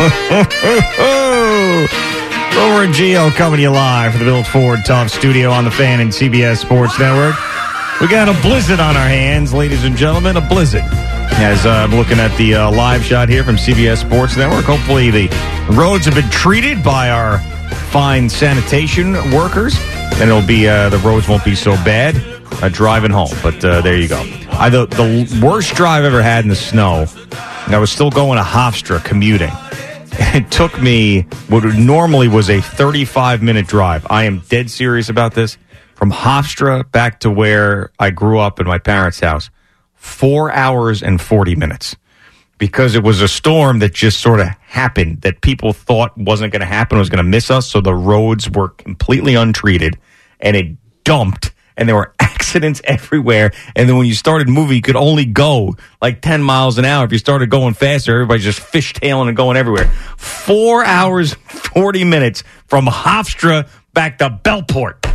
Over and Gio coming to you live from the Bill Ford Top Studio on the Fan and CBS Sports Network. We got a blizzard on our hands, ladies and gentlemen, a blizzard. As uh, I'm looking at the uh, live shot here from CBS Sports Network, hopefully the roads have been treated by our fine sanitation workers, and it'll be uh, the roads won't be so bad uh, driving home. But uh, there you go. I the, the worst drive I ever had in the snow. I was still going to Hofstra commuting. It took me what normally was a 35 minute drive. I am dead serious about this. From Hofstra back to where I grew up in my parents' house, four hours and 40 minutes. Because it was a storm that just sort of happened that people thought wasn't going to happen, was going to miss us. So the roads were completely untreated and it dumped and there were accidents everywhere. And then when you started moving, you could only go like 10 miles an hour. If you started going faster, everybody's just fishtailing and going everywhere. Four hours, 40 minutes from Hofstra back to Bellport.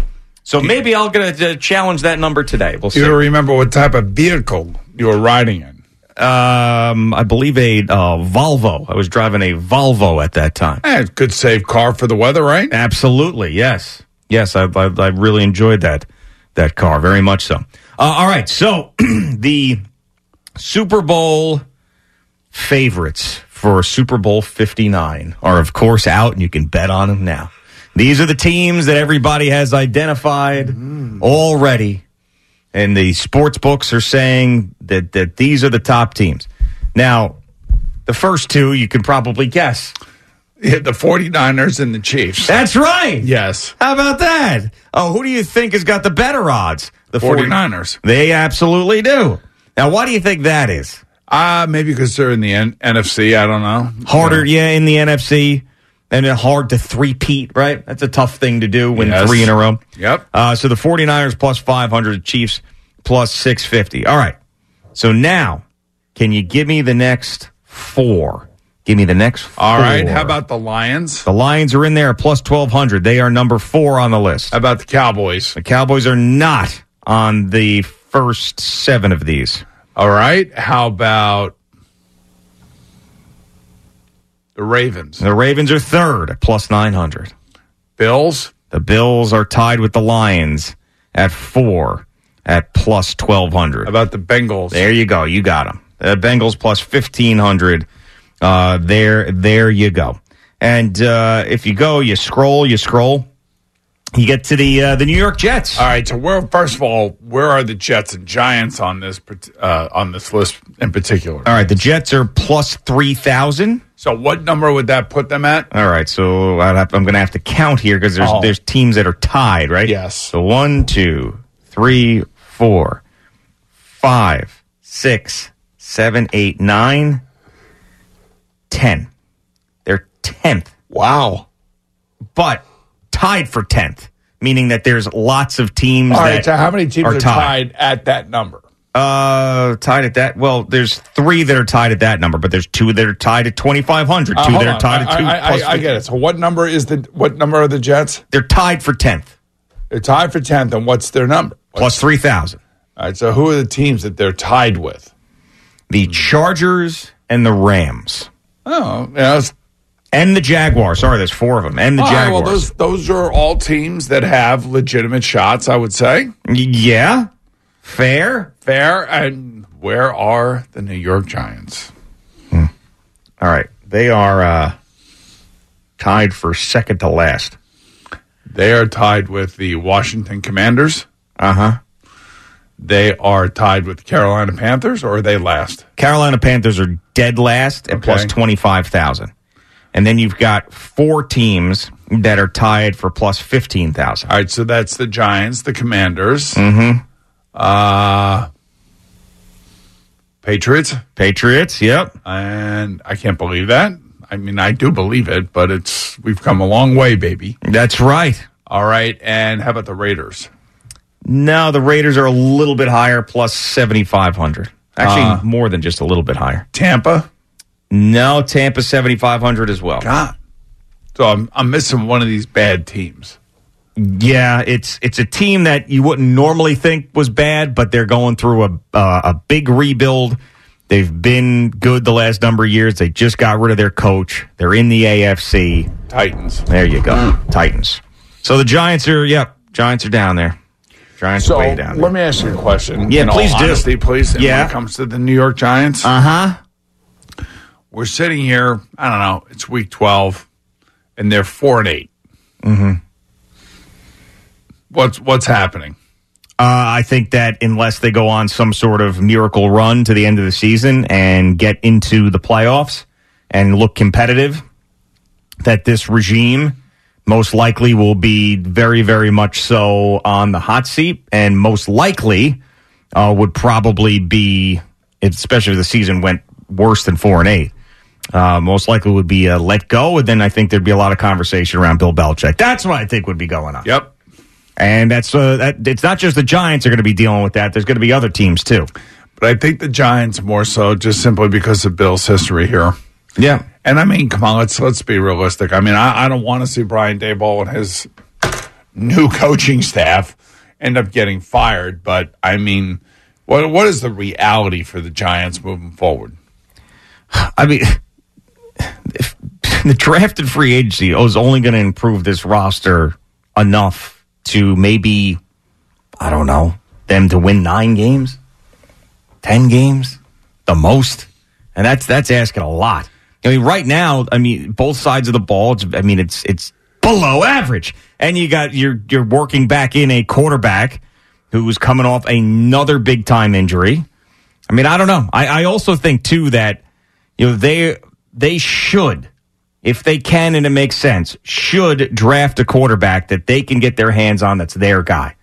So maybe I'll get a, challenge that number today. We'll see. You don't remember what type of vehicle you were riding in? Um, I believe a uh, Volvo. I was driving a Volvo at that time. Eh, good safe car for the weather, right? Absolutely, yes, yes. I, I, I really enjoyed that that car very much so. Uh, all right, so the Super Bowl favorites for Super Bowl Fifty Nine are of course out, and you can bet on them now. These are the teams that everybody has identified already, and the sports books are saying that that these are the top teams. Now, the first two you can probably guess. Yeah, the 49ers and the Chiefs. That's right. Yes. How about that? Oh, who do you think has got the better odds? The 49ers. They absolutely do. Now, why do you think that is? Uh, maybe because they're in the N- NFC. I don't know. Harder, yeah, in the NFC, and hard to three-peat, right? That's a tough thing to do, win Yes. three in a row. Yep. Uh, so the 49ers plus 500, Chiefs plus 650. All right. So now, can you give me the next four? Give me the next four. All right. How about the Lions? the Lions are in there plus 1200. They are number four on the list. How about the Cowboys? The Cowboys are not on the first seven of these. All right. How about the Ravens? The Ravens are third at plus 900. Bills? The Bills are tied with the Lions at four at plus 1200. How about the Bengals? There you go. You got them. The Bengals plus 1500. Uh, there, there you go. And uh, if you go, you scroll, you scroll, you get to the uh, the New York Jets. All right. So where, first of all, where are the Jets and Giants on this uh, on this list in particular? All right, the Jets are plus 3000. So what number would that put them at? All right, so I'd have, I'm going to have to count here because there's Oh. there's teams that are tied, right? Yes. So one, two, three, four, five, six, seven, eight, nine, ten. They're tenth, Wow. but tied for tenth, meaning that there's lots of teams All that. So how many teams are are tied. tied at that number? Uh, tied at that. Well, there's three that are tied at that number, but there's two that are tied at 2,500. Uh, Two that are tied at I, two. I, plus I, I get it. So what number is the what number are the Jets? They're tied for 10th, They're tied for tenth, and what's their number? plus 3,000. All right. So who are the teams that they're tied with? The Chargers and the Rams. Oh, yeah, And the Jaguars. Sorry, there's four of them. And the All right, Jaguars. well, those those are all teams that have legitimate shots. I would say yeah. Fair. fair. And where are the New York Giants? All right. They are uh, tied for second to last. They are tied with the Washington Commanders. Uh huh. They are tied with Carolina Panthers, or are they last? Carolina Panthers are dead last at Okay. plus 25,000. And then you've got four teams that are tied for plus 15,000. All right, so that's the Giants, the Commanders, mm-hmm. uh, Patriots, Patriots, yep. and I can't believe that. I mean, I do believe it, but it's we've come a long way, baby. That's right. All right, and how about the Raiders? No, the Raiders are a little bit higher, plus 7,500. Actually, Uh. more than just a little bit higher. Tampa. No, Tampa 7,500 as well. God. So I'm I'm missing one of these bad teams. Yeah, it's it's a team that you wouldn't normally think was bad, but they're going through a uh, a big rebuild. They've been good the last number of years. They just got rid of their coach. They're in the AFC. Titans. There you go, Titans. So the Giants are yep, Giants are down there. Giants So way down let me ask you a question. Yeah, in please do. Honesty, please. Yeah. When it comes to the New York Giants, Uh huh. we're sitting here. I don't know. It's week twelve, and they're four and 8 Mm-hmm. What's what's happening? Uh, I think that unless they go on some sort of miracle run to the end of the season and get into the playoffs and look competitive, that this regime most likely will be very, very much so on the hot seat and most likely uh, would probably be, especially if the season went worse than four and eight. Uh, most likely would be uh, let go, and then I think there'd be a lot of conversation around Bill Belichick. That's what I think would be going on. Yep. And that's uh, that. It's not just the Giants are going to be dealing with that. There's going to be other teams too. But I think the Giants more so just simply because of Bill's history here. Yeah, And I mean, come on, let's let's be realistic. I mean, I, I don't want to see Brian Daboll and his new coaching staff end up getting fired. But I mean, what what is the reality for the Giants moving forward? I mean, if the drafted free agency is only going to improve this roster enough to maybe, I don't know, them to win nine games, ten games, the most, and that's that's asking a lot. I mean, right now, I mean, both sides of the ball. I mean, it's it's below average, and you got you're you're working back in a quarterback who's coming off another big time injury. I mean, I don't know. I, I also think too that you know they they should, if they can and it makes sense, should draft a quarterback that they can get their hands on. That's their guy.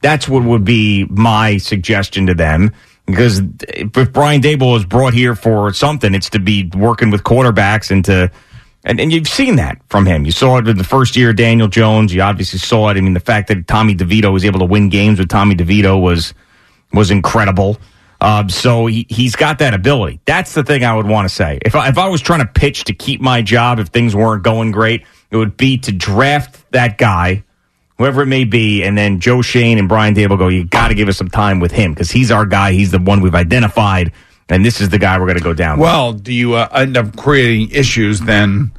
That's what would be my suggestion to them. Because if Brian Daboll was brought here for something, it's to be working with quarterbacks and to and, and you've seen that from him. You saw it in the first year Daniel Jones. You obviously saw it. I mean, the fact that Tommy DeVito was able to win games with Tommy DeVito was was incredible. Um, so he, he's got that ability. That's the thing I would want to say. If I, if I was trying to pitch to keep my job, if things weren't going great, it would be to draft that guy, whoever it may be, and then Joe Schoen and Brian Daboll go, you got to give us some time with him because he's our guy. He's the one we've identified, and this is the guy we're going to go down with. Well, do you uh, end up creating issues then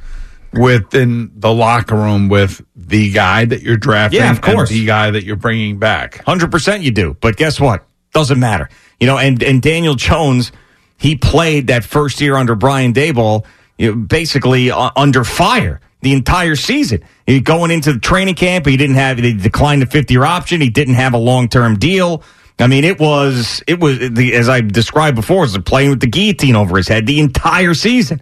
within the locker room with the guy that you're drafting? Yeah, of course. And the guy that you're bringing back. Hundred percent, you do. But guess what? Doesn't matter. You know, and and Daniel Jones, he played that first year under Brian Daboll you know, basically uh, under fire the entire season. He, going into the training camp, he didn't have he declined the fifth year option. He didn't have a long term deal. I mean, it was it was the as I described before, it was playing with the guillotine over his head the entire season,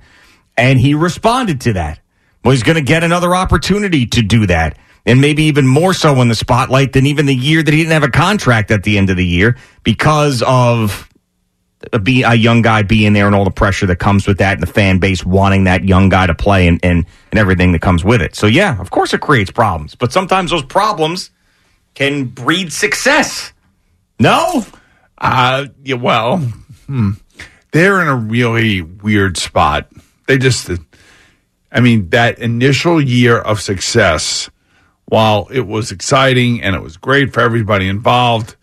and he responded to that. Well, he's going to get another opportunity to do that and maybe even more so in the spotlight than even the year that he didn't have a contract at the end of the year because of be, a young guy being there and all the pressure that comes with that and the fan base wanting that young guy to play and, and, and everything that comes with it. So, yeah, of course it creates problems, but sometimes those problems can breed success. No? Uh, yeah, well, hmm. they're in a really weird spot. They just, I mean, that initial year of success, while it was exciting and it was great for everybody involved,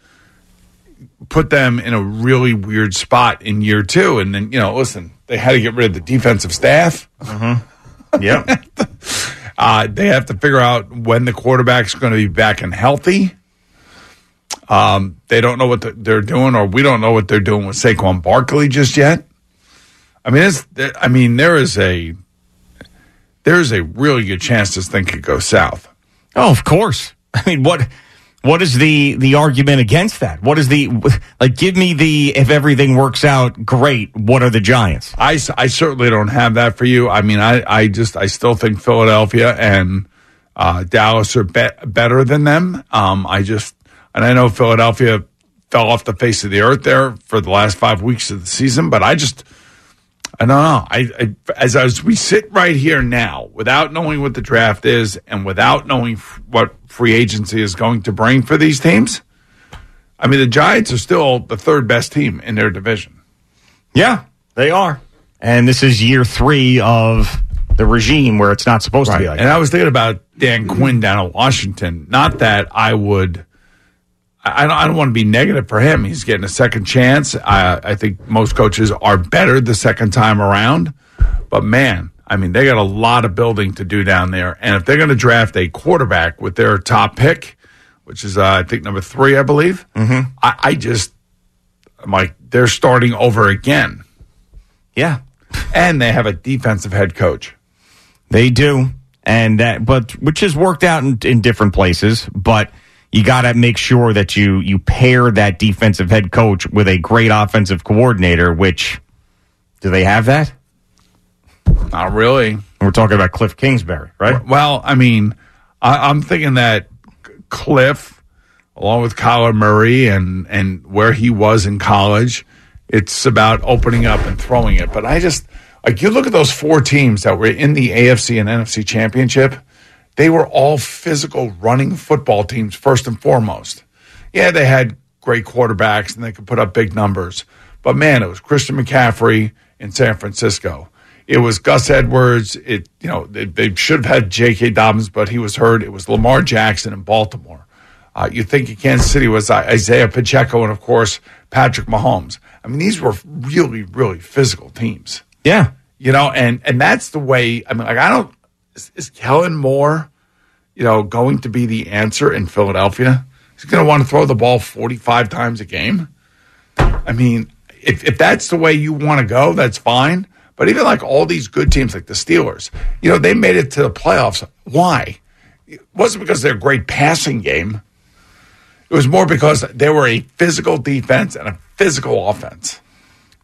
put them in a really weird spot in year two. And then, you know, listen, they had to get rid of the defensive staff. Yep. Uh, they have to figure out when the quarterback's going to be back and healthy. Um, they don't know what the, they're doing, or we don't know what they're doing with Saquon Barkley just yet. I mean, it's, I mean, there is a there is a really good chance this thing could go south. Oh, of course. I mean, what what is the the argument against that? What is the like? Give me the if everything works out, great. What are the Giants? I, I certainly don't have that for you. I mean, I I just I still think Philadelphia and uh, Dallas are be- better than them. Um, I just and I know Philadelphia fell off the face of the earth there for the last five weeks of the season, but I just I don't know. I, I as as we sit right here now, without knowing what the draft is and without knowing f- what free agency is going to bring for these teams. I mean, the Giants are still the third best team in their division. Yeah, they are. And this is year three of the regime where it's not supposed to be like and that. I was thinking about Dan Quinn down in Washington. Not that I would. I don't, I don't want to be negative for him. He's getting a second chance. I, I think most coaches are better the second time around. But man, I mean, they got a lot of building to do down there. And if they're going to draft a quarterback with their top pick, which is, uh, I think, number three, I believe, mm-hmm. I, I just, I'm like, they're starting over again. Yeah, And they have a defensive head coach. they do. And that, but which has worked out in, in different places, but you got to make sure that you you pair that defensive head coach with a great offensive coordinator. Which do they have that? Not really. We're talking about Cliff Kingsbury, right? Well, I mean, I, I'm thinking that Cliff, along with Kyler Murray and and where he was in college, it's about opening up and throwing it. But I just like you look at those four teams that were in the AFC and NFC championship. They were all physical running football teams first and foremost. Yeah, they had great quarterbacks and they could put up big numbers. But man, it was Christian McCaffrey in San Francisco. It was Gus Edwards. It you know they, they should have had J.K. Dobbins, but he was hurt. It was Lamar Jackson in Baltimore. Uh, you think in Kansas City was Isaiah Pacheco and of course Patrick Mahomes. I mean, these were really really physical teams. Yeah. You know, and and that's the way. I mean, like I don't. Is, is Kellen Moore, you know, going to be the answer in Philadelphia? He's going to want to throw the ball forty five times a game. I mean, if if that's the way you want to go, that's fine. But even like all these good teams, like the Steelers, you know, they made it to the playoffs. Why? It wasn't because they're a great passing game. It was more because they were a physical defense and a physical offense.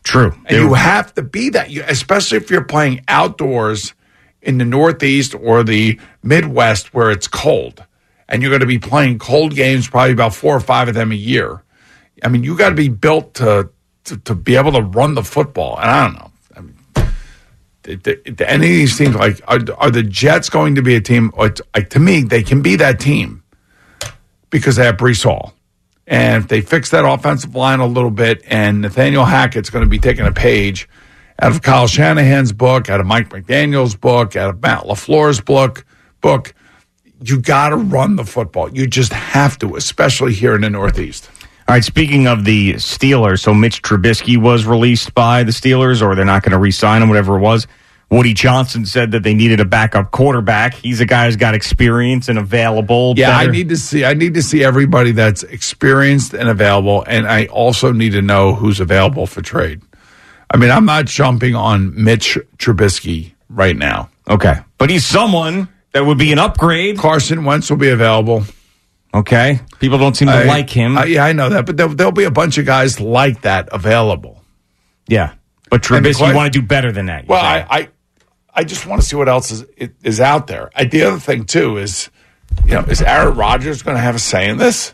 True. And you have to be that, you, especially if you're playing outdoors in the Northeast or the Midwest where it's cold. And you're going to be playing cold games, probably about four or five of them a year. I mean, you got to be built to, to, to be able to run the football. And I don't know. I mean, the, the, any of these teams, like, are, are the Jets going to be a team? Like, to me, they can be that team because they have Breece Hall. And if they fix that offensive line a little bit, and Nathaniel Hackett's going to be taking a page out of Kyle Shanahan's book, out of Mike McDaniel's book, out of Matt LaFleur's book, book, you got to run the football. You just have to, especially here in the Northeast. All right, speaking of the Steelers, so Mitch Trubisky was released by the Steelers, or they're not going to re sign him, whatever it was. Woody Johnson said that they needed a backup quarterback. He's a guy who's got experience and available. Yeah, I need to see. I need to see everybody that's experienced and available, and I also need to know who's available for trade. I mean, I'm not jumping on Mitch Trubisky right now. Okay. But he's someone that would be an upgrade. Carson Wentz will be available. Okay. People don't seem to I- like him. I- yeah, I know that, but there, there'll be a bunch of guys like that available. yeah. But Trubisky, you want to do better than that. Well. I, I, I just want to see what else is is out there. I, the other thing too is, you know, is Aaron Rodgers going to have a say in this?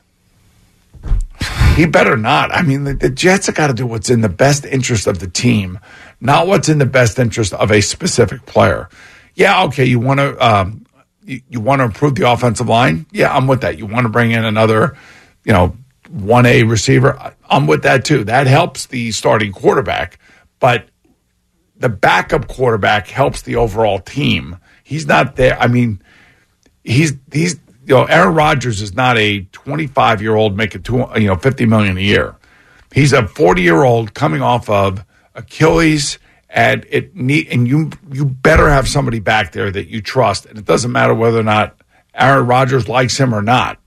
He better not. I mean, the, the Jets have got to do what's in the best interest of the team, not what's in the best interest of a specific player. Yeah, okay, you want to um, you, you want to improve the offensive line. Yeah, I'm with that. You want to bring in another, you know, one A receiver. I'm with that too. That helps the starting quarterback, but the backup quarterback helps the overall team. He's not there. I mean, he's he's you know Aaron Rodgers is not a 25 year old making two, you know 50 million a year. He's a 40 year old coming off of Achilles and it need and you you better have somebody back there that you trust, and it doesn't matter whether or not Aaron Rodgers likes him or not.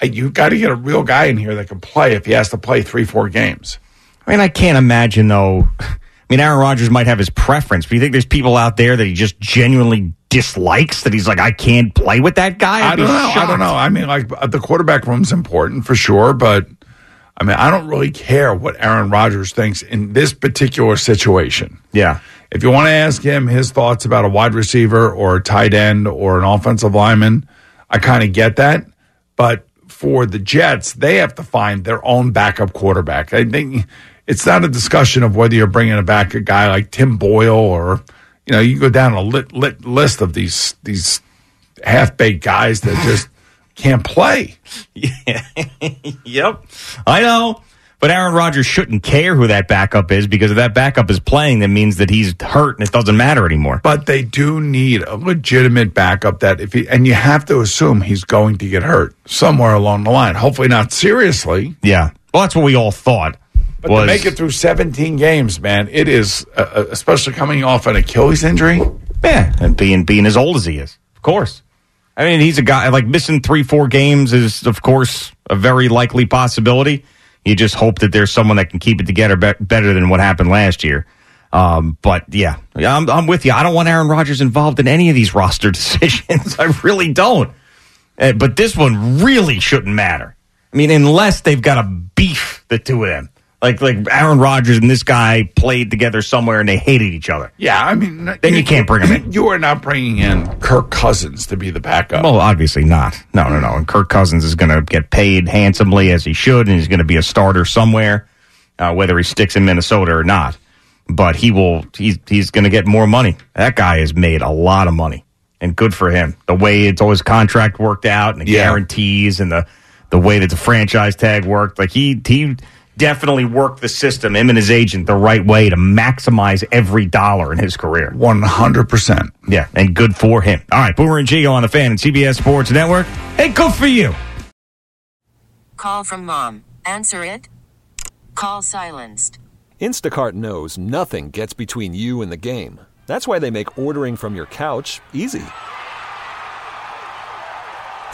You've got to get a real guy in here that can play if he has to play three, four games. I mean, I can't imagine though. I mean, Aaron Rodgers might have his preference, but you think there's people out there that he just genuinely dislikes that he's like, I can't play with that guy? I'd I don't know. I don't know. I mean, like the quarterback room's important for sure, but I mean, I don't really care what Aaron Rodgers thinks in this particular situation. Yeah. If you want to ask him his thoughts about a wide receiver or a tight end or an offensive lineman, I kind of get that. But for the Jets, they have to find their own backup quarterback. I think it's not a discussion of whether you're bringing back a guy like Tim Boyle or, you know, you go down a lit, lit list of these these half baked guys that just can't play. Yeah. yep. I know. But Aaron Rodgers shouldn't care who that backup is because if that backup is playing, that means that he's hurt and it doesn't matter anymore. But they do need a legitimate backup that if he, and you have to assume he's going to get hurt somewhere along the line. Hopefully not seriously. Yeah. Well, that's what we all thought. But was, to make it through 17 games, man, it is, uh, uh, especially coming off an Achilles injury. Yeah. And being, being as old as he is, of course. I mean, he's a guy like missing three, four games is, of course, a very likely possibility. You just hope that there's someone that can keep it together be- better than what happened last year. Um, but yeah, I'm, I'm with you. I don't want Aaron Rodgers involved in any of these roster decisions. I really don't. Uh, but this one really shouldn't matter. I mean, unless they've got a beef, the two of them. Like like Aaron Rodgers and this guy played together somewhere and they hated each other. Yeah, I mean, then you, you can't bring him in. You are not bringing in Kirk Cousins to be the backup. Well, obviously not. No, no, no. And Kirk Cousins is going to get paid handsomely as he should, and he's going to be a starter somewhere, uh, whether he sticks in Minnesota or not. But he will. He's he's going to get more money. That guy has made a lot of money, and good for him. The way it's always contract worked out, and the yeah. guarantees, and the the way that the franchise tag worked. Like he he definitely worked the system, him and his agent, the right way to maximize every dollar in his career. 100%. Yeah, and good for him. All right, Boomer and Gio on the fan and CBS Sports Network. Hey, good for you. Call from mom. Answer it. Call silenced. Instacart knows nothing gets between you and the game. That's why they make ordering from your couch easy.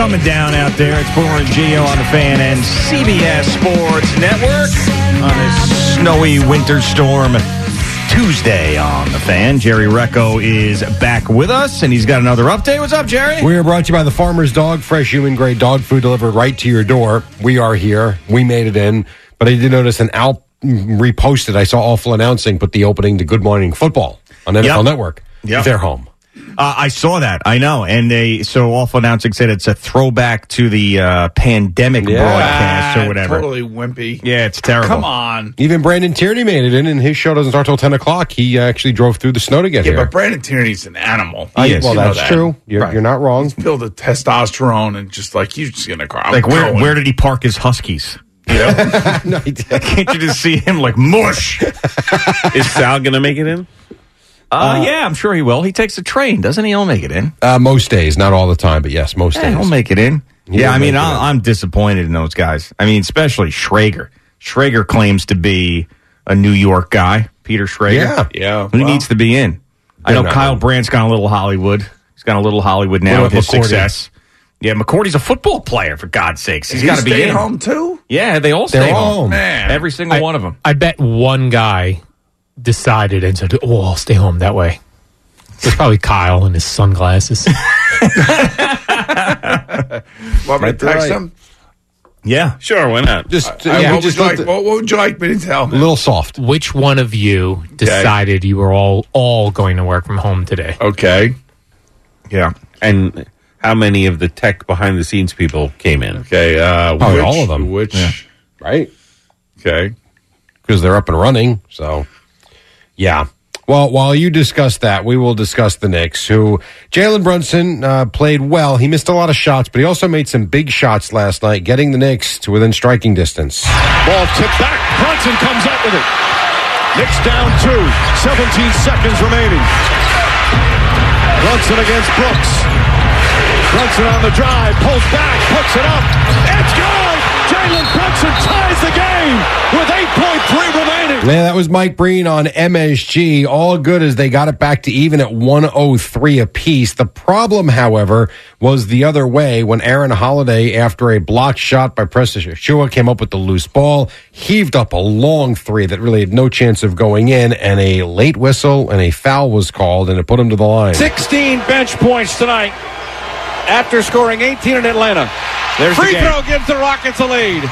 Coming down out there. It's Boomer and Gio on the fan and CBS Sports Network on this snowy winter storm Tuesday on the fan. Jerry Recco is back with us, and he's got another update. What's up, Jerry? We are brought to you by the Farmer's Dog, fresh human grade dog food delivered right to your door. We are here. We made it in, but I did notice an Al reposted. I saw Awful announcing put the opening to Good Morning Football on NFL yep. Network. Yeah, they're home. Uh, I saw that. I know, and they so awful announcing said it's a throwback to the uh, pandemic yeah, broadcast or whatever. Totally wimpy. Yeah, it's terrible. Come on. Even Brandon Tierney made it in, and his show doesn't start till ten o'clock. He actually drove through the snow to get yeah, here. Yeah, but Brandon Tierney's an animal. Uh, well, that's that. true. You're, right. you're, not wrong. He's filled with testosterone and just like he's just gonna cry. Like where? Where did he park his huskies? You know? no, Can't you just see him like mush? Is Sal gonna make it in? Uh, uh, yeah, I'm sure he will. He takes a train, doesn't he? He'll make it in. Uh, most days, not all the time, but yes, most yeah, days. He'll make it in. He yeah, I mean, I'm, I'm, disappointed in those guys. I mean, especially Schrager. Schrager claims to be a New York guy, Peter Schrager. Yeah, yeah. Who well, needs to be in? I know Kyle Brandt's got a little Hollywood. He's got a little Hollywood now with his success. Yeah, McCourty's a football player, for God's sakes. He's He got to be in. home too. Yeah, they all They're stay home. home. Man. Every single I- one of them. I bet one guy decided and said, "Oh, I'll stay home that way." It's probably Kyle and his sunglasses. Want me to text right. him? Yeah. Sure, why not? Just Uh, yeah, what, just would you like, the- what, what would you like me to tell a little soft. Which one of you decided you were all all going to work from home today? Okay. Yeah. And how many of the tech behind the scenes people came in? Okay. Uh, Probably which, all of them. Which? Right. Okay. because they're up and running. So, yeah. Well, while you discuss that, we will discuss the Knicks, who Jalen Brunson uh, played well. He missed a lot of shots, but he also made some big shots last night, getting the Knicks to within striking distance. Ball tipped back. Brunson comes up with it. Knicks down two. 17 seconds remaining. Brunson against Brooks. Brunson on the drive. Pulls back. Puts it up. It's good. Jalen Brunson ties the game with 8.3 remaining. Man, that was Mike Breen on MSG. All good as they got it back to even at 103 apiece. The problem, however, was the other way when Aaron Holiday, after a blocked shot by Precious Achiuwa, came up with the loose ball, heaved up a long three that really had no chance of going in, and a late whistle and a foul was called, and it put him to the line. 16 bench points tonight after scoring 18 in Atlanta. There's Free the throw gives the Rockets a lead.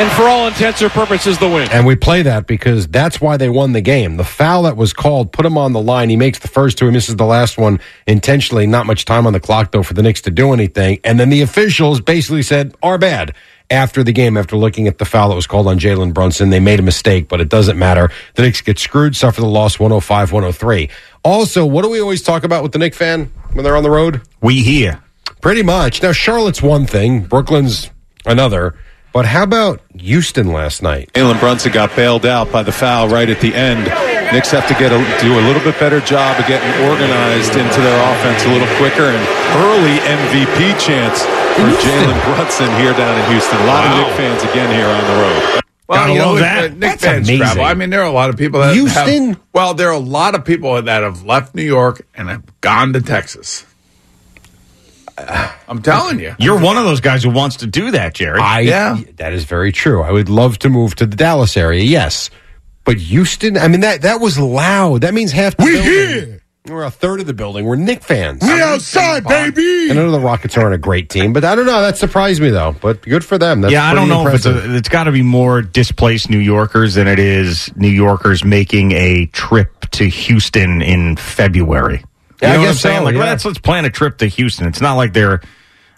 And for all intents or purposes, the win. And we play that because that's why they won the game. The foul that was called put him on the line. He makes the first two, he misses the last one intentionally. Not much time on the clock, though, for the Knicks to do anything. And then the officials basically said, our bad. After the game, after looking at the foul that was called on Jalen Brunson, they made a mistake, but it doesn't matter. The Knicks get screwed, suffer the loss 105 103. Also, what do we always talk about with the Knicks fan when they're on the road? We here. Pretty much. Now, Charlotte's one thing, Brooklyn's another. But how about Houston last night? Jalen Brunson got bailed out by the foul right at the end. Knicks have to get a, do a little bit better job of getting organized into their offense a little quicker and early MVP chance for Jalen Brunson here down in Houston. A lot of Knick fans again here on the road. Well, Gotta you know, love with that. the Knick That's fans amazing. travel. I mean, there are a lot of people that Houston? Have, well, there are a lot of people that have left New York and have gone to Texas. I'm telling you. You're one of those guys who wants to do that, Jerry. I Yeah. that is very true. I would love to move to the Dallas area, yes. But Houston, I mean that that was loud. That means half the We building. here. We're a third of the building. We're Knick fans. We outside, baby. And I know the Rockets aren't a great team, but I don't know. That surprised me though. But good for them. That's yeah, I don't know if it's a, it's got to be more displaced New Yorkers than it is New Yorkers making a trip to Houston in February. You Yeah, I know what I'm guess so, saying? like, yeah. let's let's plan a trip to Houston. It's not like they're,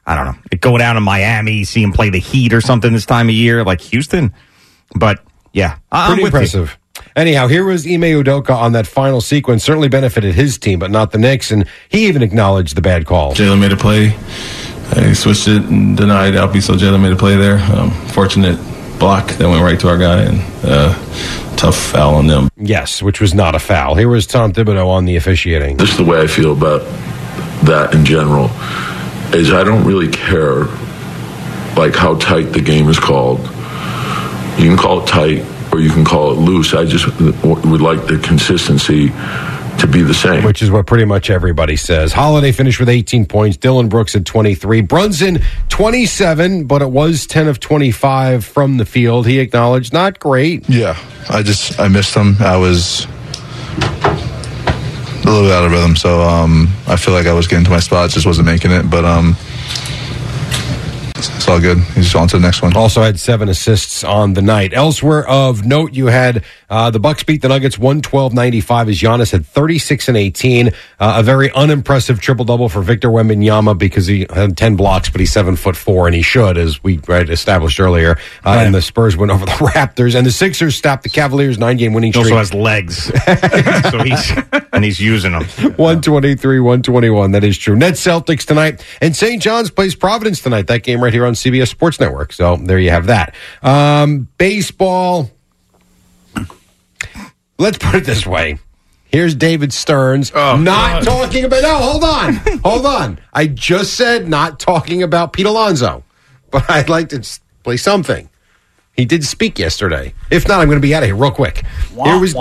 I don't know, go down to Miami, see them play the Heat or something this time of year, like Houston. But yeah, I- I'm pretty with you. impressive. Anyhow, here was Ime Udoka on that final sequence. Certainly benefited his team, but not the Knicks. And he even acknowledged the bad call. Jalen made a play. He switched it and denied Alpi, so Jalen made a play there. Um, fortunate block that went right to our guy, and uh, tough foul on them. Yes, which was not a foul. Here was Tom Thibodeau on the officiating. This is the way I feel about that in general. Is I don't really care, like how tight the game is called. You can call it tight or you can call it loose. I just would like the consistency to be the same. Which is what pretty much everybody says. Holiday finished with 18 points. Dillon Brooks at 23. Brunson, 27, but it was 10 of 25 from the field. He acknowledged not great. Yeah, I just I missed them. I was a little bit out of rhythm, so um, I feel like I was getting to my spots, just wasn't making it. But um, it's all good. He's on to the next one. Also had seven assists on the night. Elsewhere of note, you had uh, the Bucks beat the Nuggets 112-95 as Giannis had 36 and 18. Uh, a very unimpressive triple-double for Victor Wembanyama because he had 10 blocks, but he's seven foot four, and he should, as we right, established earlier. Uh, And the Spurs went over the Raptors, and the Sixers stopped the Cavaliers' nine-game winning He streak. also has legs, so he's and he's using them. 123, 121. That is true. Net Celtics tonight. And St. John's plays Providence tonight. That game right here on CBS Sports Network. So there you have that. Um, baseball. Let's put it this way. Here's David Stearns oh, not talking about. No, hold on. hold on. I just said not talking about Pete Alonso, but I'd like to s- play something. He did speak yesterday. If not, I'm going to be out of here real quick. Here was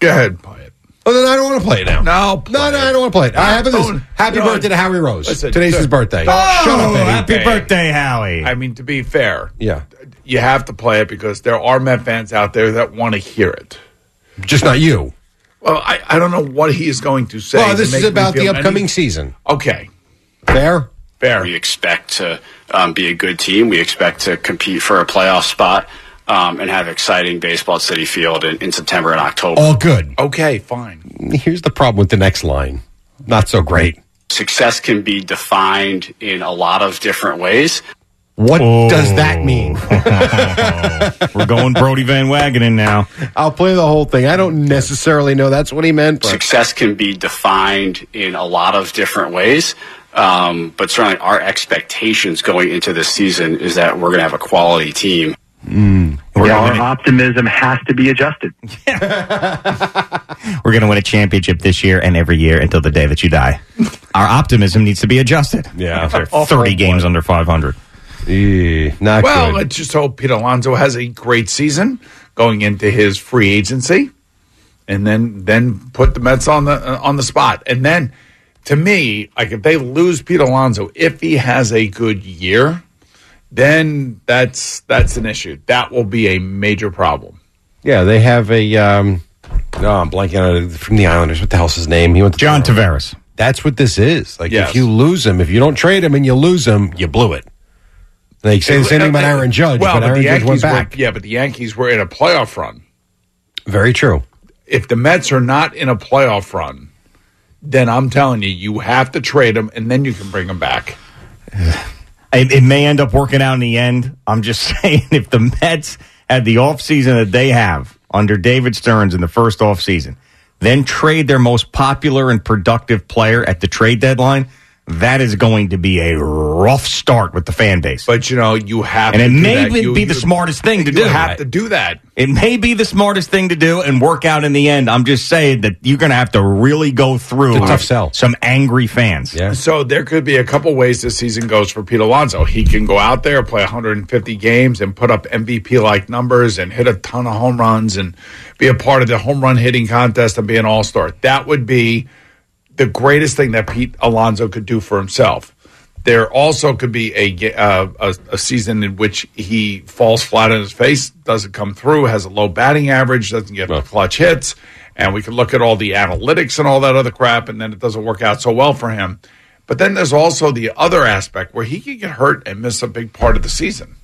Go ahead, play it. Oh, then I don't want to play it now. No, no, no, I don't want to play it. I have this. Don't- Happy don't- birthday to Howie Rose. Listen, Today's his don't- birthday. don't- Shut up, Eddie. happy birthday, Howie. I mean, to be fair, Yeah, you have to play it because there are Met fans out there that want to hear it. just not you. Well, I, I don't know what he is going to say. Well, to this make is me about the feel upcoming any- season. Okay, Fair. fair. We expect to um, be a good team. We expect to compete for a playoff spot um, and have exciting baseball at Citi Field in, in September and October. All good. Okay, fine. Here's the problem with the next line. Not so great. Success can be defined in a lot of different ways. What does that mean? We're going Brodie Van Wagenen now. I'll play the whole thing. I don't necessarily know that's what he meant, but Success can be defined in a lot of different ways. Um, but certainly our expectations going into this season is that we're going to have a quality team. We're Yeah, our optimism has to be adjusted. We're going to win a championship this year and every year until the day that you die. Our optimism needs to be adjusted. Yeah. After 30 games under 500. Eh, not Well, good. let's just hope Pete Alonso has a great season going into his free agency, and then then put the Mets on the uh, on the spot. And then, to me, like if they lose Pete Alonso, if he has a good year, then that's that's an issue. That will be a major problem. Yeah, they have a. Um, no, I'm blanking on it from the Islanders. What the hell's his name? He went to John Tavares. That's what this is. Like Yes. if you lose him, if you don't trade him and you lose him, you blew it. They say the same thing about Aaron Judge, Well, but but Aaron the Judge went Yankees were, back. yeah, but the Yankees were in a playoff run. Very true. If the Mets are not in a playoff run, then I'm telling you, you have to trade them, and then you can bring them back. It, it may end up working out in the end. I'm just saying, if the Mets had the offseason that they have under David Stearns in the first offseason, then trade their most popular and productive player at the trade deadline, that is going to be a rough start with the fan base. But you know, you have and to it do may that. be, You- be the you- smartest thing to you do. have to do that. It may be the smartest thing to do and work out in the end. I'm just saying that you're going to have to really go through It's a tough sell. some angry fans. Yeah. So there could be a couple ways this season goes for Pete Alonso. He can go out there, play 150 games, and put up MVP like numbers and hit a ton of home runs and be a part of the home run hitting contest and be an all star. That would be the greatest thing that Pete Alonso could do for himself. There also could be a, uh, a a season in which he falls flat on his face, doesn't come through, has a low batting average, doesn't get clutch hits, and we can look at all the analytics and all that other crap, and then it doesn't work out so well for him. But then there's also the other aspect where he could get hurt and miss a big part of the season.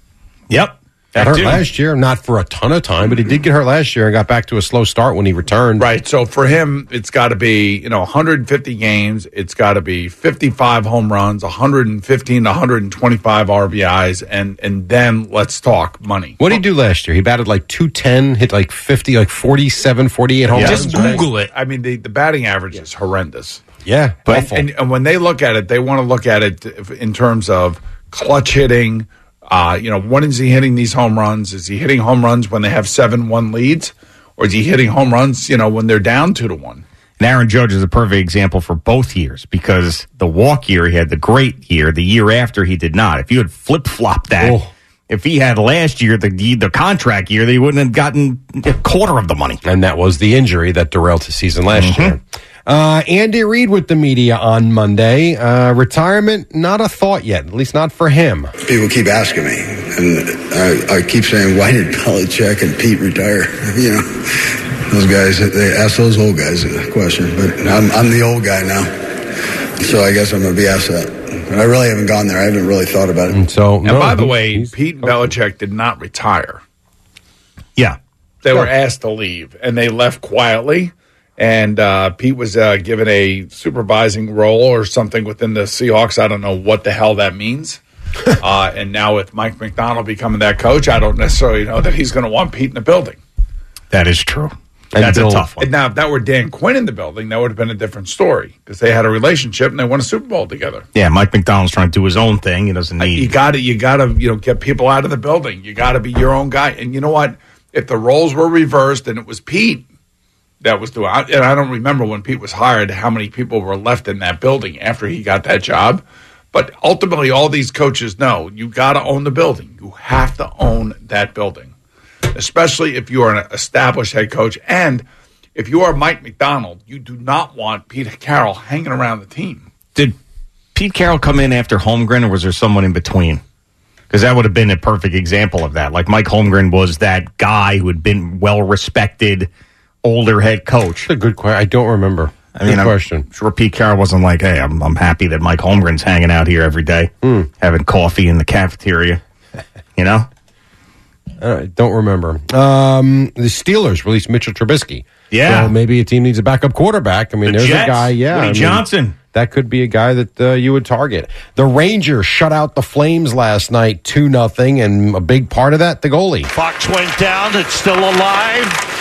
Yep. Got That hurt too. last year, not for a ton of time, but he did get hurt last year and got back to a slow start when he returned. Right. So for him, it's got to be, you know, 150 games. It's got to be 55 home runs, 115 to 125 RBIs, and and then let's talk money. What did he do last year? He batted like 210, hit like 50, like 47, 48 home Yeah. runs. right? it. I mean, the, the batting average is horrendous. Yeah, But awful. and, and when they look at it, they want to look at it in terms of clutch hitting. Uh, you know, when is he hitting these home runs? Is he hitting home runs when they have seven one leads, or is he hitting home runs? You know, when they're down two to one. And Aaron Judge is a perfect example for both years because the walk year, he had the great year. The year after, he did not. If you had flip flopped that, Oh. if he had last year, the, the contract year, they wouldn't have gotten a quarter of the money. and that was the injury that derailed his season last year. Uh, Andy Reid with the media on Monday. Uh, retirement, not a thought yet, at least not for him. People keep asking me, and I, I keep saying, "Why did Belichick and Pete retire?" You know, those guys. They ask those old guys a question, but I'm, I'm the old guy now, so I guess I'm going to be asked that. But I really haven't gone there. I haven't really thought about it. And so, And by the way, he's- Pete Belichick did not retire. Yeah. They were asked to leave, and they left quietly. And uh, Pete was uh, given a supervising role or something within the Seahawks. I don't know what the hell that means. uh, and now with Mike Macdonald becoming that coach, I don't necessarily know that he's going to want Pete in the building. That is true. And That's Bill- a tough one. Now, if that were Dan Quinn in the building, that would have been a different story because they had a relationship and they won a Super Bowl together. Yeah, Mike Macdonald's trying to do his own thing. He doesn't need. You got to, you got to, you know, get people out of the building. You got to be your own guy. And you know what? If the roles were reversed and it was Pete that was doing, and I don't remember when Pete was hired, how many people were left in that building after he got that job. But ultimately, all these coaches know you got to own the building. You have to own that building, especially if you are an established head coach and if you are Mike Macdonald, you do not want Pete Carroll hanging around the team. Did Pete Carroll come in after Holmgren, or was there someone in between? Because that would have been a perfect example of that. Like Mike Holmgren was that guy who had been well respected, older head coach. a good question. I don't remember. I mean, Good I'm question. sure Pete Carroll wasn't like, "Hey, I'm, I'm happy that Mike Holmgren's hanging out here every day, Hmm. having coffee in the cafeteria." You know, All right, don't remember. Um, the Steelers released Mitchell Trubisky. Yeah. So maybe a team needs a backup quarterback. I mean, The there's Jets, a guy. Yeah, Woody I mean, Johnson. That could be a guy that uh, you would target. The Rangers shut out the Flames last night, two nothing, and a big part of that, the goalie. Fox went down. It's still alive.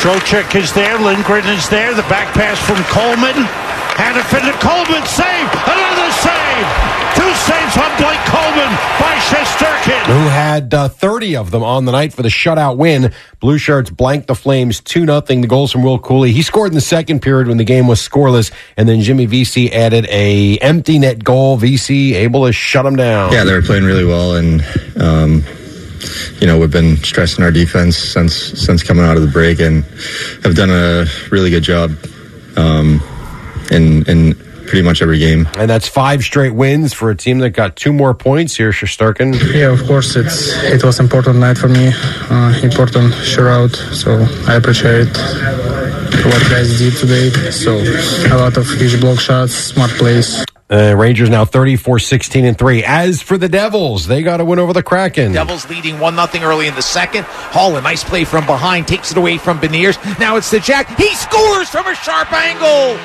Trocheck is there. Lindgren is there. The back pass from Coleman. Hanifin to Coleman. Save. Another save. Two saves on Blake Coleman by Shesterkin. who had uh, 30 of them on the night for the shutout win. Blue Shirts blanked the Flames 2 nothing. The goals from Will Cuylle. He scored in the second period when the game was scoreless, and then Jimmy Vesey added a empty net goal. VC able to shut him down. Yeah, they were playing really well, and um, you know we've been stressing our defense since since coming out of the break, and have done a really good job um, in in pretty much every game. And that's five straight wins for a team that got two more points here, Shesterkin. Yeah, of course, it's it was important night for me, uh, important shootout. So I appreciate what guys did today. So a lot of huge block shots, smart plays. Uh, Rangers now 34 16 and 3. As for the Devils, they got to win over the Kraken. Devils leading 1 0 early in the second. Hall, a nice play from behind, takes it away from Beniers. Now it's the Jack. He scores from a sharp angle.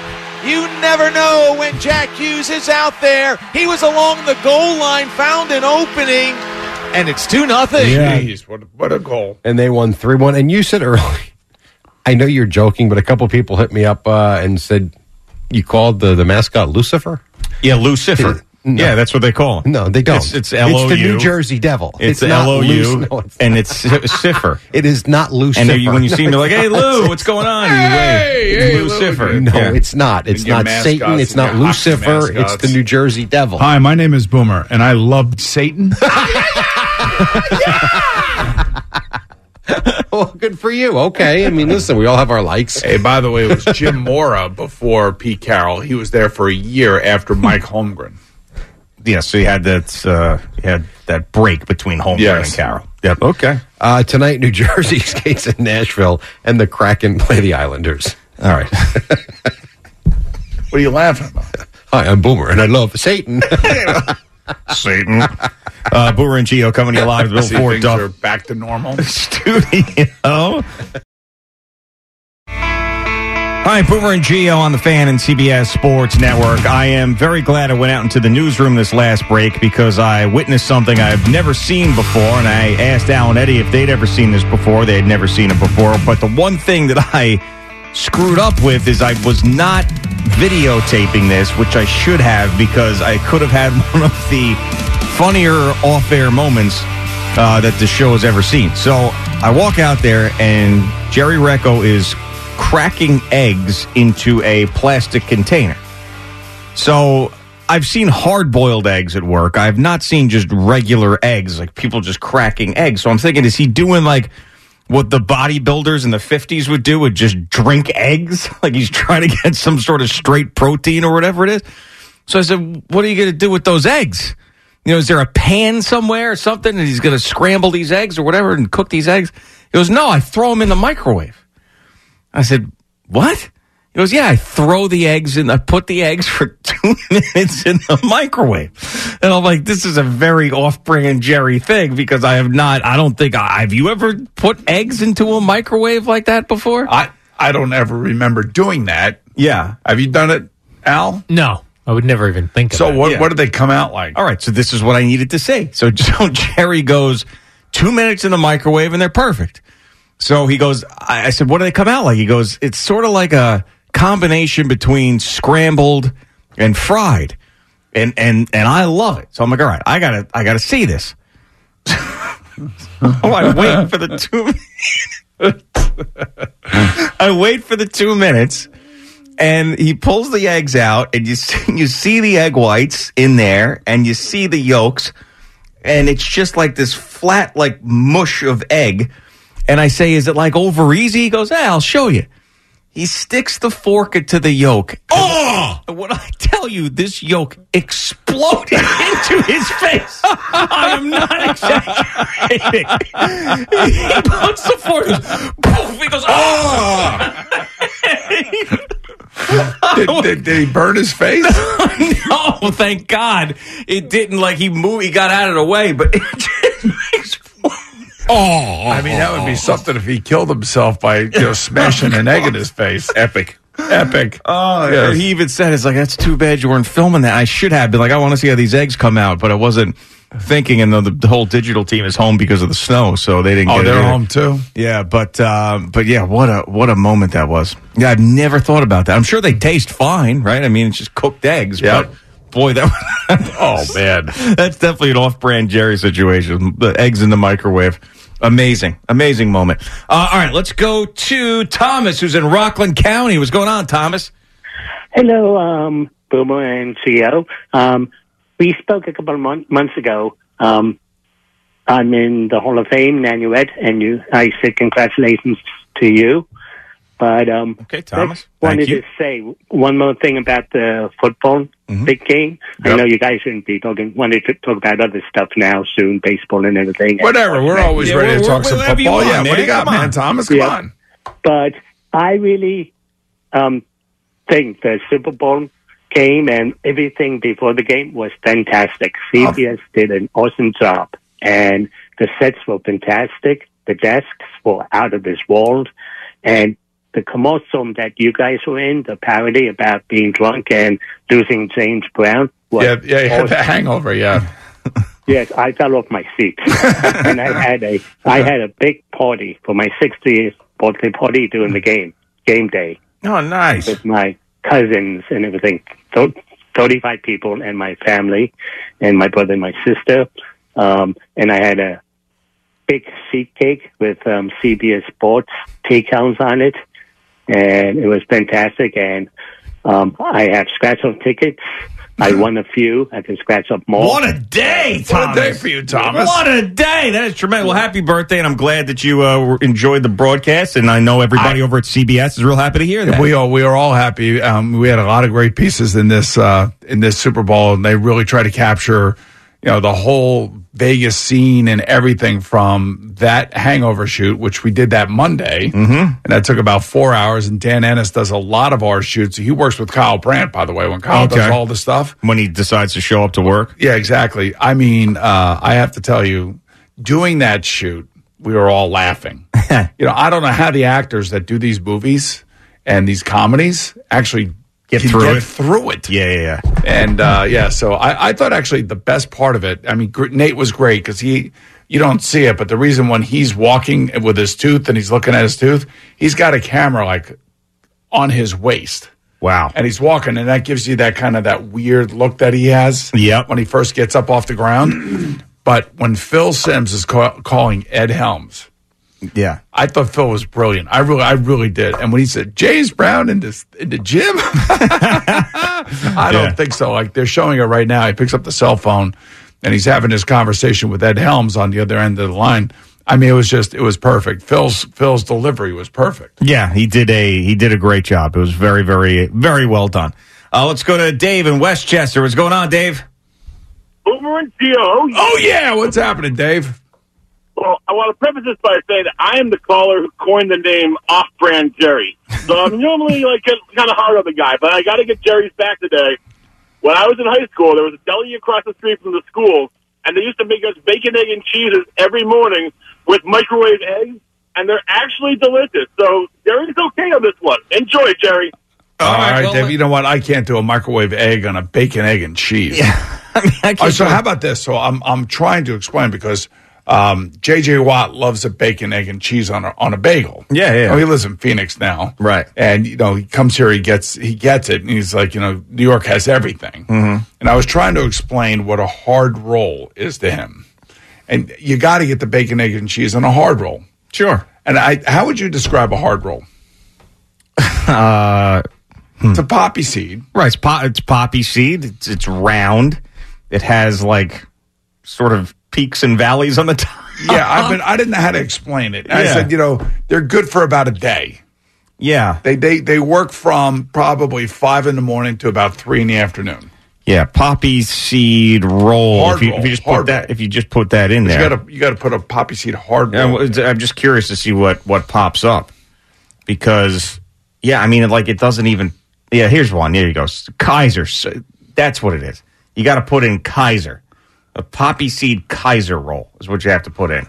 You never know when Jack Hughes is out there. He was along the goal line, found an opening, and it's 2 0. Yeah. Jeez, what, what a goal. and they won 3 1. And you said early, I know you're joking, but a couple people hit me up uh, and said you called the, the mascot Lucifer? Yeah, Lucifer. No. Yeah, that's what they call him. No, they don't. It's, it's L O U. It's the New Jersey Devil. It's, not L O U, Luc- no, it's and it's Cipher. It is not Lucifer. And you, when you No, see him, you're like, "Hey, not. Lou, what's going on?" And you hey, It's Lucifer. No, Yeah. it's not. It's not mascots Satan. It's not your hockey Lucifer. It's the New Jersey Devil. Hi, my name is Boomer, and I love Satan. well, good for you. Okay. I mean, listen, we all have our likes. Hey, by the way, it was Jim Mora before Pete Carroll. He was there for a year after Mike Holmgren. Yeah, so you had that uh, you had that break between Holmgren Yes. and Carroll. Yep. Okay. Uh, tonight, New Jersey skates in Nashville, and the Kraken play the Islanders. All right. What are you laughing about? Hi, I'm Boomer, and I love Satan. Satan. Uh, Boomer and Gio coming to you live. Bill Ford are back to normal. studio. Hi, Boomer and Gio on the fan and CBS Sports Network. I am very glad I went out into the newsroom this last break because I witnessed something I've never seen before, and I asked Al and Eddie if they'd ever seen this before. They had never seen it before, but the one thing that I screwed up with is I was not videotaping this, which I should have because I could have had one of the funnier off-air moments uh, that the show has ever seen. So I walk out there, and Jerry Recco is cracking eggs into a plastic container. So I've seen hard boiled eggs at work. I've not seen just regular eggs, like people just cracking eggs. So I'm thinking, is he doing like what the bodybuilders in the 50s would do, would just drink eggs? Like he's trying to get some sort of straight protein or whatever it is. So I said, what are you going to do with those eggs? You know, is there a pan somewhere or something and he's going to scramble these eggs or whatever and cook these eggs? He goes, no, I throw them in the microwave. I said, what? He goes, yeah, I throw the eggs in, I put the eggs for two minutes in the microwave. And I'm like, this is a very off-brand Jerry thing because I have not, I don't think, I, have you ever put eggs into a microwave like that before? I, I don't ever remember doing that. Yeah. Have you done it, Al? No, I would never even think of So what, Yeah. what did they come out like? All right, so this is what I needed to say. So, so Jerry goes two minutes in the microwave and they're perfect. So he goes, I, I said, what do they come out like? He goes, it's sort of like a combination between scrambled and fried. And, and, and I love it. So I'm like, all right, I gotta, I gotta see this. oh, I wait for the two I wait for the two minutes and he pulls the eggs out and you see, you see the egg whites in there and you see the yolks and it's just like this flat like mush of egg and i say is it like over easy he goes yeah i'll show you He sticks the fork into the yolk. Oh! When I tell you this yolk exploded into his face, I am not exaggerating. he puts the fork, poof, he goes, oh! did, did, did he burn his face? no, thank God it didn't. Like he moved, he got out of the way, but it just. Oh, I mean that would be something if he killed himself by you know smashing an egg in his face. Epic. Epic. Oh, Yes. he even said, "It's like that's too bad you weren't filming that. I should have been like, I want to see how these eggs come out, but I wasn't thinking." And the, the whole digital team is home because of the snow, so they didn't. Oh, get it they're either. home too. Yeah, but um, but yeah, what a what a moment that was. Yeah, I've never thought about that. I'm sure they taste fine, right? I mean, it's just cooked eggs. Yep. But boy, that oh man, that's definitely an off-brand Jerry situation. The eggs in the microwave. Amazing, amazing moment. Uh, all right, let's go to Thomas, who's in Rockland County. What's going on, Thomas? Hello, um, Boomer and CEO. Um, we spoke a couple of mon- months ago. Um, I'm in the Hall of Fame, Nanuet, and you. I said congratulations to you. But um, okay, Thomas. Just wanted Thank you. to say one more thing about the football Mm-hmm. big game. I know you guys shouldn't be talking. Wanted to talk about other stuff now, soon, baseball and everything. Whatever. We're always Yeah, ready to we're- talk some football. want, yeah. What do you got, Come man? on. Thomas, come Yeah. on. But I really um, think the Super Bowl game and everything before the game was fantastic. CBS did an awesome job, and the sets were fantastic. The desks were out of this world, and the commercial that you guys were in, the parody about being drunk and losing James Brown. Was Yeah, yeah, you had the hangover. Yeah. Yes, I fell off my seat, and I had a I had a big party for my 60th birthday party during the game game day Oh, nice. with my cousins and everything. So, 35 people and my family, and my brother and my sister. Um, and I had a big seat cake with um, CBS Sports decals on it, and it was fantastic. And um, I have scratch off tickets. I won a few. I can scratch up more. What a day, What a day for you, Thomas. What a day. That is tremendous. Well, happy birthday, and I'm glad that you uh, enjoyed the broadcast, and I know everybody over at CBS is real happy to hear that. We are we are all happy. Um, we had a lot of great pieces in this uh, in this Super Bowl, and they really try to capture, you know, the whole Vegas scene and everything from that hangover shoot, which we did that Monday, mm-hmm. and that took about four hours. And Dan Ennis does a lot of our shoots. He works with Kyle Brandt, by the way, when Kyle does all the stuff. when he decides to show up to work. Yeah, exactly. I mean, uh, I have to tell you, doing that shoot, we were all laughing. you know, I don't know how the actors that do these movies and these comedies actually Get through get it. through it. Yeah, yeah, yeah. And uh, yeah, so I, I thought actually the best part of it. I mean, Gr- Nate was great because he. You don't see it, but the reason when he's walking with his tooth and he's looking at his tooth, he's got a camera like on his waist. Wow. And he's walking, and that gives you that kind of that weird look that he has. Yep. When he first gets up off the ground. but when Phil Simms is ca- calling Ed Helms, Yeah. I thought Phil was brilliant. I really, I really did. And when he said James Brown in the in the gym, I don't Yeah. think so. Like they're showing it right now. He picks up the cell phone, and he's having this conversation with Ed Helms on the other end of the line. I mean, it was just, it was perfect. Phil's Phil's delivery was perfect. Yeah, he did a he did a great job. It was very, very, very well done. Uh, let's go to Dave in Westchester. What's going on, Dave? Boomer and Gio. Oh yeah, what's happening, Dave? Well, I want to preface this by saying that I am the caller who coined the name Off-Brand Jerry. So I'm normally like kind of hard on the guy, but I got to get Jerry's back today. When I was in high school, there was a deli across the street from the school, and they used to make us bacon, egg, and cheeses every morning with microwave eggs, and they're actually delicious. So Jerry's okay on this one. Enjoy, Jerry. All right, well, Dave. You know what? I can't do a microwave egg on a bacon, egg, and cheese. Yeah, I mean, I can't so how about this? So I'm I'm trying to explain because um, JJ Watt loves a bacon, egg, and cheese on a on a bagel. Yeah, yeah. Oh, he lives in Phoenix now, Right. And you know, he comes here, he gets he gets it, and he's like, you know, New York has everything. Mm-hmm. And I was trying to explain what a hard roll is to him, and you got to get the bacon, egg, and cheese on a hard roll. Sure. And I, how would you describe a hard roll? Uh, It's a poppy seed. right, it's, po- it's poppy seed. It's it's round. It has like sort of peaks and valleys on the top. Yeah, I've been. I didn't know how to explain it. I said, you know, they're good for about a day. Yeah. They they they work from probably five in the morning to about three in the afternoon. Yeah, poppy seed roll. Hard if, you, roll, if you just put that, if you just put that in there, you got to you got to put a poppy seed hard. Yeah, roll. I'm just curious to see what what pops up because yeah, I mean, like it doesn't even. Yeah, here's one. There you go, Kaiser. That's what it is. You got to put in Kaiser, a poppy seed Kaiser roll is what you have to put in.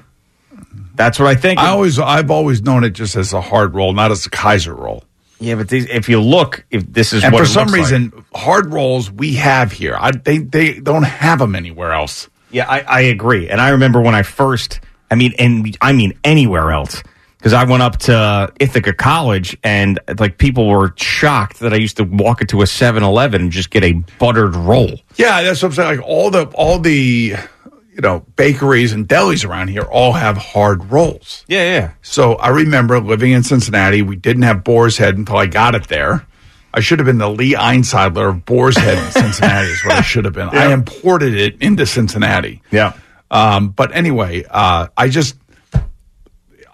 That's what I think. I always I've always known it just as a hard roll, not as a Kaiser roll. Yeah, but these, if you look, if this is and what for some looks like. reason, hard rolls we have here. I, they they don't have them anywhere else. Yeah, I, I agree. And I remember when I first, I mean, and I mean anywhere else, because I went up to Ithaca College and like people were shocked that I used to walk into a 7 Eleven and just get a buttered roll. Yeah, that's what I'm saying. Like all the all the you know bakeries and delis around here all have hard rolls. Yeah, yeah. So I remember living in Cincinnati. We didn't have Boar's Head until I got it there. I should have been the Lee Einsidler of Boar's Head in Cincinnati. is what I should have been. I imported it into Cincinnati. Yeah. Um, but anyway, uh, I just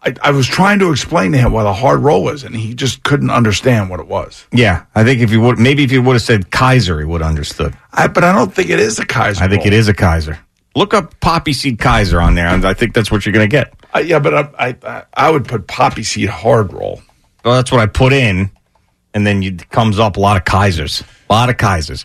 I, I was trying to explain to him what a hard roll is, and he just couldn't understand what it was. Yeah, I think if you would, maybe if you would have said Kaiser, he would have understood. I, but I don't think it is a Kaiser. I think roll. it is a Kaiser. Look up poppy seed Kaiser on there, and I think that's what you're going to get. Uh, yeah, but I, I I would put poppy seed hard roll. Well, that's what I put in, and then it comes up a lot of Kaisers. A lot of Kaisers.